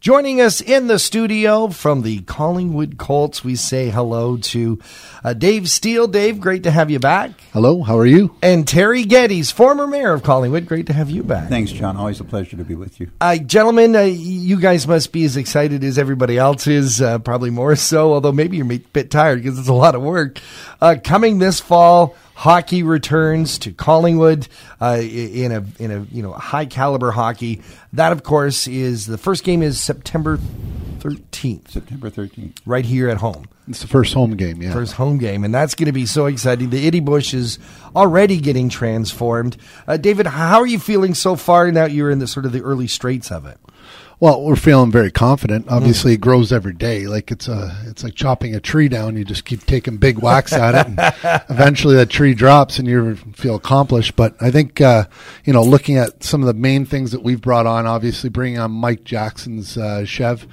Joining us in the studio from the Collingwood Colts, we say hello to uh, Dave Steele. Dave, great to have you back. Hello, how are you? And Terry Geddes, former mayor of Collingwood, great to have you back. Thanks, John. Always a pleasure to be with you. Uh, gentlemen, uh, you guys must be as excited as everybody else is, uh, probably more so, although maybe you're a bit tired because it's a lot of work. Uh, coming this fall, hockey returns to Collingwood uh, in a in a you know high caliber hockey. That of course is the first game is September thirteenth. September thirteenth, right here at home. It's the first home game, yeah. First home game, and that's going to be so exciting. The Eddie Bush is already getting transformed. Uh, David, how are you feeling so far? Now you're in the sort of the early straits of it. Well, we're feeling very confident. Obviously, mm. it grows every day. Like it's a, it's like chopping a tree down. You just keep taking big whacks at it, and eventually that tree drops, and you feel accomplished. But I think, uh, you know, looking at some of the main things that we've brought on, obviously bringing on Mike Jackson's uh, Chev.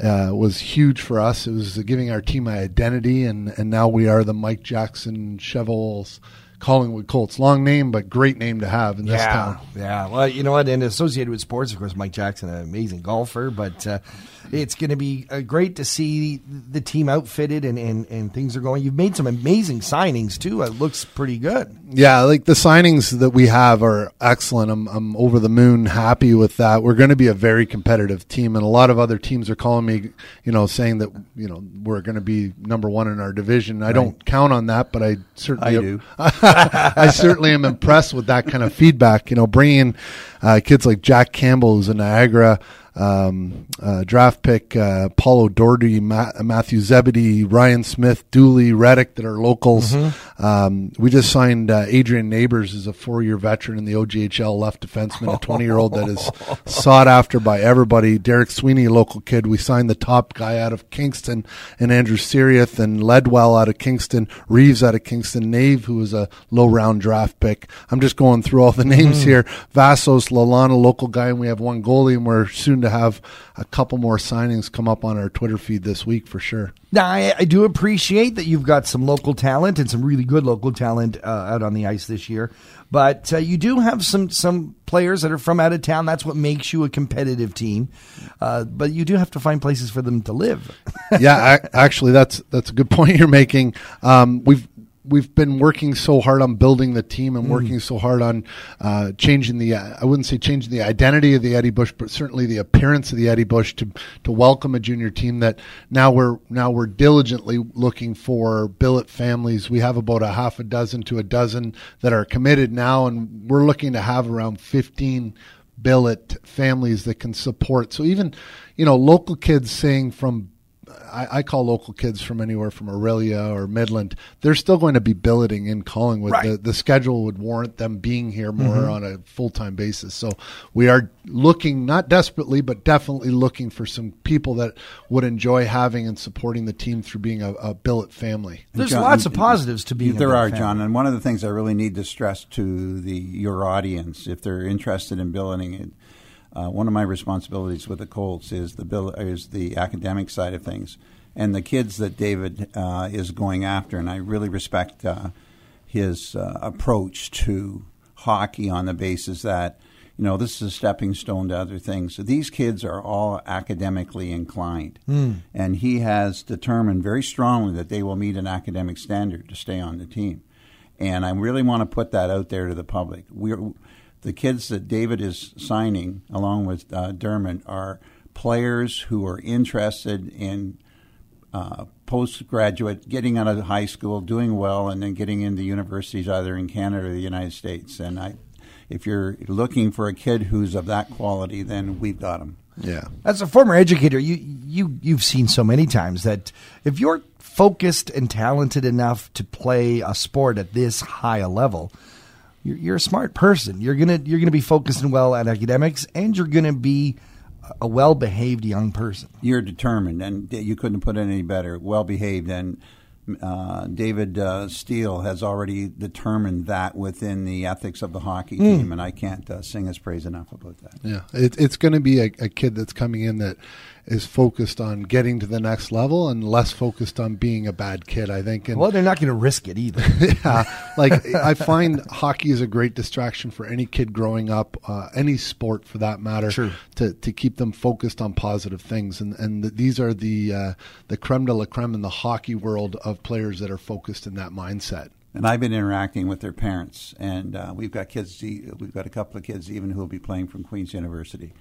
Uh, was huge for us. It was giving our team an identity, and, and now we are the Mike Jackson Chevroles Collingwood Colts. Long name, but great name to have in this yeah, town. Yeah. Well, you know what? And associated with sports, of course, Mike Jackson, an amazing golfer, but uh, it's going to be uh, great to see the team outfitted and, and, and things are going. You've made some amazing signings, too. It looks pretty good. Yeah, like the signings that we have are excellent. I'm, I'm over the moon happy with that. We're going to be a very competitive team, and a lot of other teams are calling me, you know, saying that, you know, we're going to be number one in our division. I right. don't count on that, but I certainly I do. I certainly am impressed with that kind of feedback. You know, bringing uh, kids like Jack Campbell, who's a Niagara um, uh, draft pick uh, Paulo Doherty, Ma- Matthew Zebedee, Ryan Smith, Dooley, Reddick that are locals. Mm-hmm. Um, we just signed uh, Adrian Neighbors as a four-year veteran in the OJHL left defenseman, a 20-year-old that is sought after by everybody. Derek Sweeney, local kid. We signed the top guy out of Kingston, and Andrew Seriath, and Ledwell out of Kingston, Reeves out of Kingston, Nave, who was a low-round draft pick. I'm just going through all the names mm-hmm. here. Vasos, Lalana, local guy, and we have one goalie, and we're soon to have a couple more signings come up on our Twitter feed this week for sure. Now, I, I do appreciate that you've got some local talent and some really good local talent uh, out on the ice this year, but uh, you do have some some players that are from out of town. That's what makes you a competitive team. Uh, but you do have to find places for them to live. yeah, actually, that's that's a good point you're making. Um, we've we've been working so hard on building the team and mm. working so hard on uh, changing the I wouldn't say changing the identity of the Eddie Bush, but certainly the appearance of the Eddie Bush to to welcome a junior team that now we're now we're diligently looking for billet families. We have about a half a dozen to a dozen that are committed now, and we're looking to have around fifteen billet families that can support. So even you know local kids saying from I, I, call local kids from anywhere from Orillia or Midland. They're still going to be billeting in Collingwood. Right. The, the schedule would warrant them being here more mm-hmm. on a full time basis. So we are looking, not desperately, but definitely looking for some people that would enjoy having and supporting the team through being a, a billet family. There's John, lots of positives to being. There are, family. John, and one of the things I really need to stress to the your audience, if they're interested in billeting it uh, one of my responsibilities with the Colts is the bill, is the academic side of things, and the kids that David uh, is going after, and I really respect uh, his uh, approach to hockey on the basis that you know this is a stepping stone to other things. So these kids are all academically inclined, mm. and he has determined very strongly that they will meet an academic standard to stay on the team. And I really want to put that out there to the public. We're the kids that David is signing, along with uh, Dermot, are players who are interested in uh, postgraduate, getting out of high school, doing well, and then getting into universities either in Canada or the United States. And I, if you're looking for a kid who's of that quality, then we've got him. Yeah. As a former educator, you you you've seen so many times that if you're focused and talented enough to play a sport at this high a level, you're, you're a smart person. You're gonna you're gonna be focusing well at academics, and you're gonna be a well behaved young person. You're determined, and you couldn't put it any better. Well behaved, and uh, David uh, Steele has already determined that within the ethics of the hockey team, and I can't uh, sing his praise enough about that. Yeah, it, it's going to be a, a kid that's coming in that is focused on getting to the next level and less focused on being a bad kid. I think. And Well, they're not going to risk it either. yeah, like I find hockey is a great distraction for any kid growing up, uh, any sport for that matter, Sure. to to keep them focused on positive things. And and th these are the uh, the creme de la creme in the hockey world of players that are focused in that mindset. And I've been interacting with their parents, and uh, we've got kids. We've got a couple of kids even who will be playing from Queens University.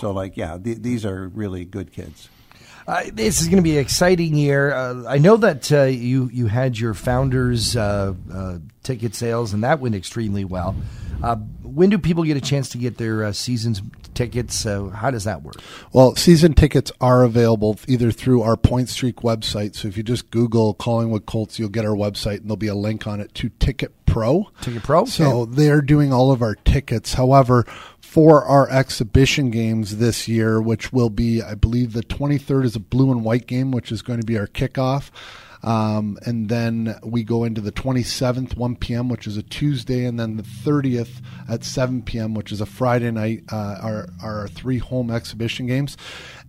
So, like, yeah, th- these are really good kids. Uh, this is going to be an exciting year. Uh, I know that uh, you you had your founders uh, uh, ticket sales, and that went extremely well. Uh, when do people get a chance to get their uh, seasons tickets? Uh, how does that work? Well, season tickets are available either through our Pointstreak website. So if you just Google Collingwood Colts, you'll get our website, and there'll be a link on it to Ticket Pro. Ticket Pro? So Okay. they're doing all of our tickets. However, for our exhibition games this year, which will be, I believe, the 23rd is a blue and white game, which is going to be our kickoff. Um, and then we go into the 27th, 1 p.m., which is a Tuesday, and then the 30th at 7 p.m., which is a Friday night, uh, our, our three home exhibition games.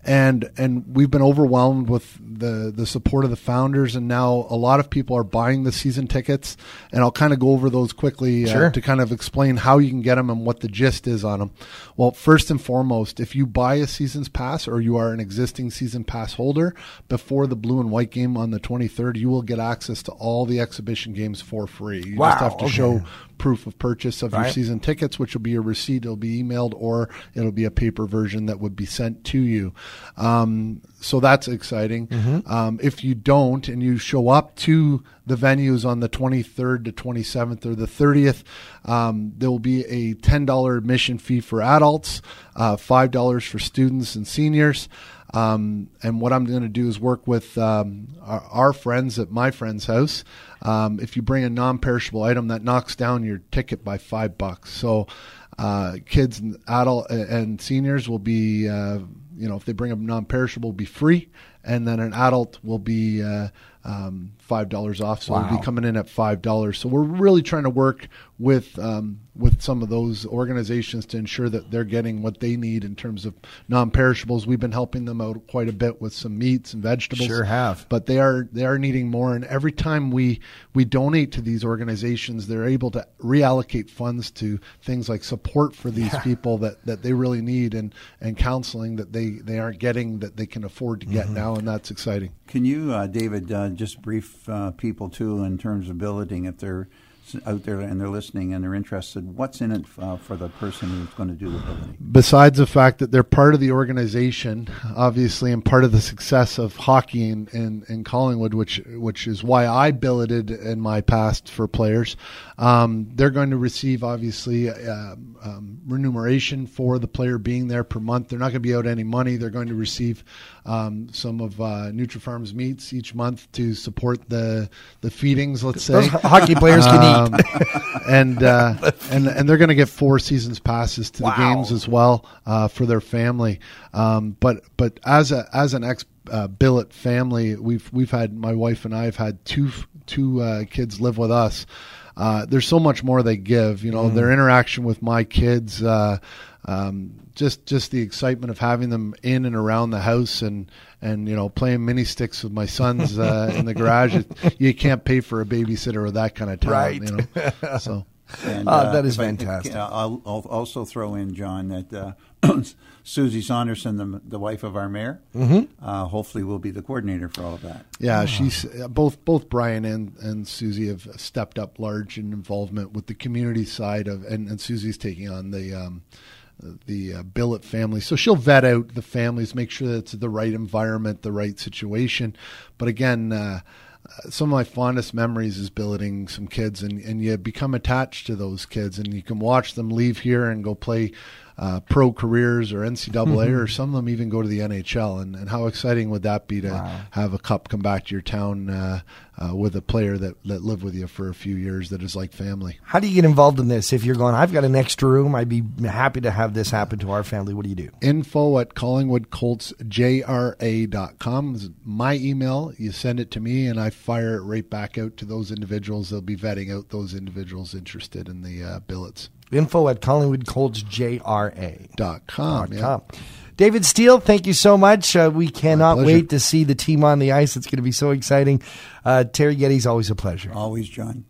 And and we've been overwhelmed with the, the support of the founders, and now a lot of people are buying the season tickets. And I'll kind of go over those quickly uh, Sure. to kind of explain how you can get them and what the gist is on them. Well, first and foremost, if you buy a season's pass or you are an existing season pass holder before the blue and white game on the 23rd, you will get access to all the exhibition games for free. You Wow, just have to okay. show proof of purchase of your season tickets, which will be a receipt. It'll be emailed or it'll be a paper version that would be sent to you. Um, so that's exciting. Mm-hmm. Um, if you don't and you show up to the venues on the 23rd to 27th or the 30th, um, there will be a $10 admission fee for adults, uh, $5 for students and seniors. Um, and what I'm going to do is work with um, our, our friends at my friend's house. Um, if you bring a non-perishable item, that knocks down your ticket by five bucks. So uh, kids and adult and seniors will be, uh, you know, if they bring a non-perishable, be free, and then an adult will be uh, um, five dollars off. So it'll be coming in at five dollars. So we're really trying to work with um, with some of those organizations to ensure that they're getting what they need in terms of non-perishables. We've been helping them out quite a bit with some meats and vegetables. Sure have. But they are they are needing more, and every time we we donate to these organizations, they're able to reallocate funds to things like support for these people that, that they really need, and, and counseling that they, they aren't getting that they can afford to get Mm-hmm. now, and that's exciting. Can you, uh, David, uh, just brief uh, people too in terms of billeting if they're out there and they're listening and they're interested? What's in it uh, for the person who's going to do the billeting? besides the fact that they're part of the organization, obviously, and part of the success of hockey in, in, in Collingwood, which which is why I billeted in my past for players, um, they're going to receive obviously um, um, remuneration for the player being there per month. They're not going to be out any money. They're going to receive um, some of uh, NutriFarms meats each month to support the the feedings. Let's say Those hockey players can eat. um, and uh, and and they're going to get four seasons passes to Wow. the games as well uh, for their family. Um, but but as a as an ex uh, billet family, we've we've had my wife and I have had two two uh, kids live with us. Uh, there's so much more they give. You know, Mm-hmm. their interaction with my kids. Uh, um, just just the excitement of having them in and around the house and and you know playing mini sticks with my sons uh, in the garage. It, you can't pay for a babysitter with that kind of talent. Right. You know? So And, Ah, that is if I- fantastic. I'll, I'll also throw in, John, that uh, Susie Saunderson, the, the wife of our mayor, Mm-hmm. uh, hopefully will be the coordinator for all of that. Yeah, she's uh, both both Brian and, and Susie have stepped up large in involvement with the community side of, and, and Susie's taking on the um, the uh, billet family. So she'll vet out the families, make sure that it's the right environment, the right situation. But again. Uh, uh, some of my fondest memories is billeting some kids, and, and you become attached to those kids, and you can watch them leave here and go play uh, pro careers or NCAA, or some of them even go to the NHL. And, and how exciting would that be to Wow. have a cup come back to your town uh, uh, with a player that, that lived with you for a few years that is like family? How do you get involved in this? If you're going, I've got an extra room, I'd be happy to have this happen to our family. What do you do? info at collingwoodcoltsjra.com is my email. You send it to me, and I fire it right back out to those individuals. They'll be vetting out those individuals interested in the uh, billets. Info at CollingwoodColtsJRA. Dot com. yeah. com. David Steele, thank you so much. Uh, we cannot wait to see the team on the ice. It's going to be so exciting. Uh, Terry Geddes always a pleasure. Always, John.